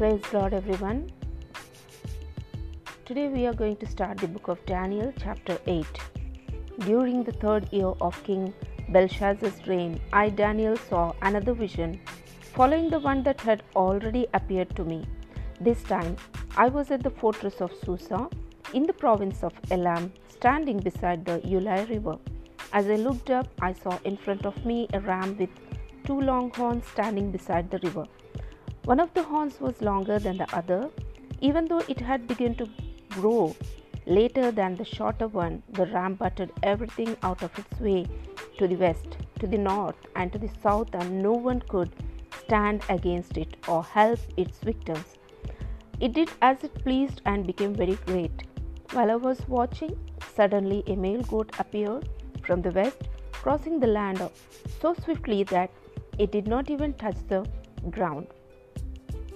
Praise Lord, everyone. Today we are going to start the book of Daniel, chapter 8. During the third year of King Belshazzar's reign, I, Daniel, saw another vision, following the one that had already appeared to me. This time I was at the fortress of Susa in the province of Elam, standing beside the Ulai river. As I looked up, I saw in front of me a ram with two long horns standing beside the river. One of the horns was longer than the other, even though it had begun to grow later than the shorter one. The ram butted everything out of its way to the west, to the north, and to the south, and no one could stand against it or help its victims. It did as it pleased and became very great. While I was watching, suddenly a male goat appeared from the west, crossing the land so swiftly that it did not even touch the ground.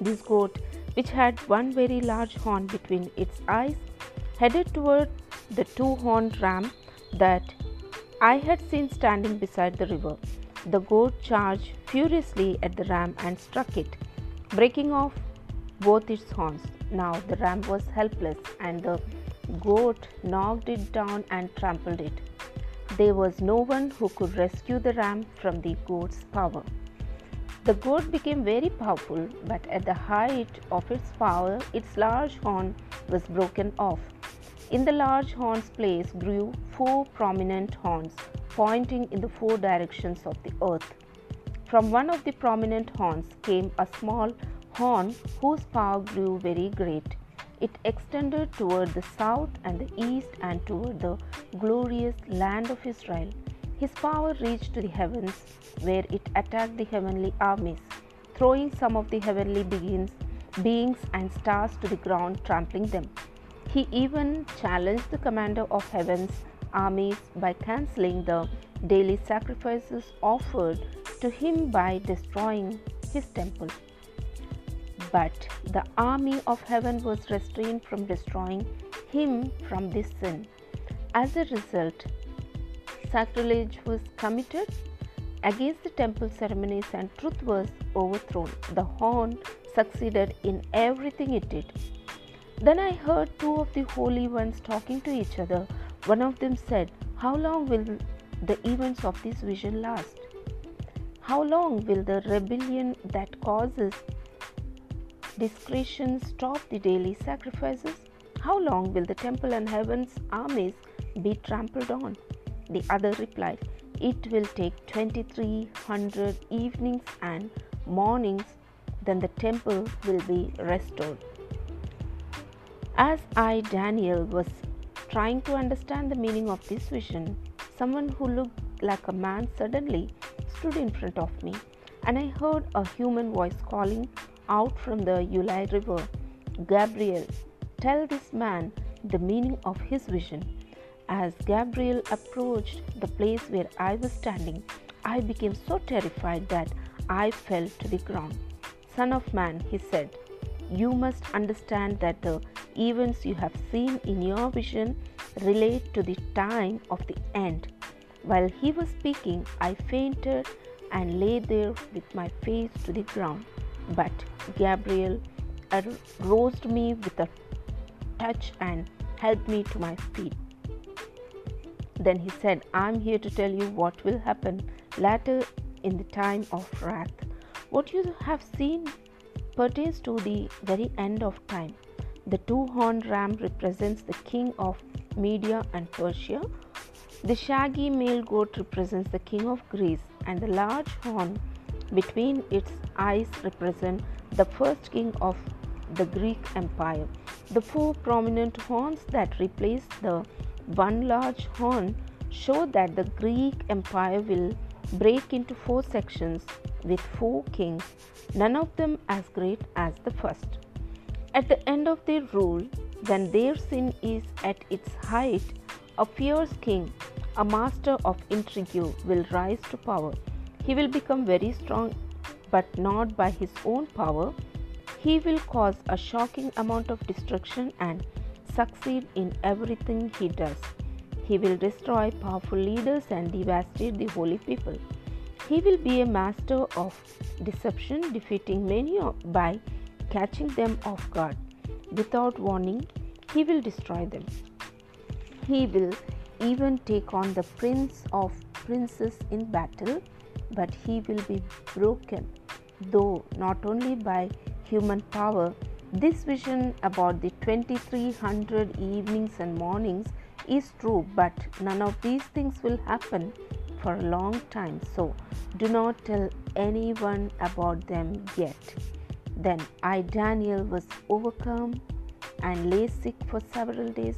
This goat, which had one very large horn between its eyes, headed toward the two horned ram that I had seen standing beside the river. The goat charged furiously at the ram and struck it, breaking off both its horns. Now the ram was helpless, and the goat knocked it down and trampled it. There was no one who could rescue the ram from the goat's power. The goat became very powerful, but at the height of its power, its large horn was broken off. In the large horn's place grew four prominent horns, pointing in the four directions of the earth. From one of the prominent horns came a small horn whose power grew very great. It extended toward the south and the east and toward the glorious land of Israel. His power reached to the heavens, where it attacked the heavenly armies, throwing some of the heavenly beings, beings and stars to the ground, trampling them. He even challenged the commander of heaven's armies by canceling the daily sacrifices offered to him by destroying his temple. But the army of heaven was restrained from destroying him from this sin. As a result, sacrilege was committed against the temple ceremonies and truth was overthrown. The horn succeeded in everything it did. Then I heard two of the holy ones talking to each other. One of them said, How long will the events of this vision last? How long will the rebellion that causes discretion stop the daily sacrifices? How long will the temple and heaven's armies be trampled on? The other replied, It will take 2300 evenings and mornings, then the temple will be restored. As I, Daniel, was trying to understand the meaning of this vision, someone who looked like a man suddenly stood in front of me, and I heard a human voice calling out from the Ulai River Gabriel, tell this man the meaning of his vision. As Gabriel approached the place where I was standing, I became so terrified that I fell to the ground. Son of man, he said, you must understand that the events you have seen in your vision relate to the time of the end. While he was speaking, I fainted and lay there with my face to the ground. But Gabriel aroused me with a touch and helped me to my feet. Then he said, I'm here to tell you what will happen later in the time of wrath. What you have seen pertains to the very end of time. The two horned ram represents the king of Media and Persia. The shaggy male goat represents the king of Greece, and the large horn between its eyes represent the first king of the Greek Empire. The four prominent horns that replace the one large horn show that the Greek Empire will break into four sections with four kings, none of them as great as the first. At the end of their rule, when their sin is at its height, a fierce king, a master of intrigue, will rise to power. He will become very strong, but not by his own power. He will cause a shocking amount of destruction and succeed in everything he does. He will destroy powerful leaders and devastate the holy people. He will be a master of deception, defeating many by catching them off guard. Without warning, he will destroy them. He will even take on the prince of princes in battle, but he will be broken, though not only by human power. This vision about the 2300 evenings and mornings is true, but none of these things will happen for a long time. So do not tell anyone about them yet. Then I, Daniel, was overcome and lay sick for several days.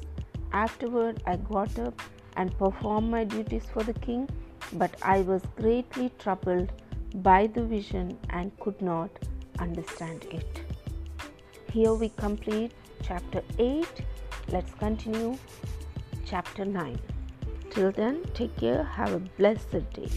Afterward, I got up and performed my duties for the king, but I was greatly troubled by the vision and could not understand it. Here we complete chapter 8. Let's continue chapter 9. Till then, take care. Have a blessed day.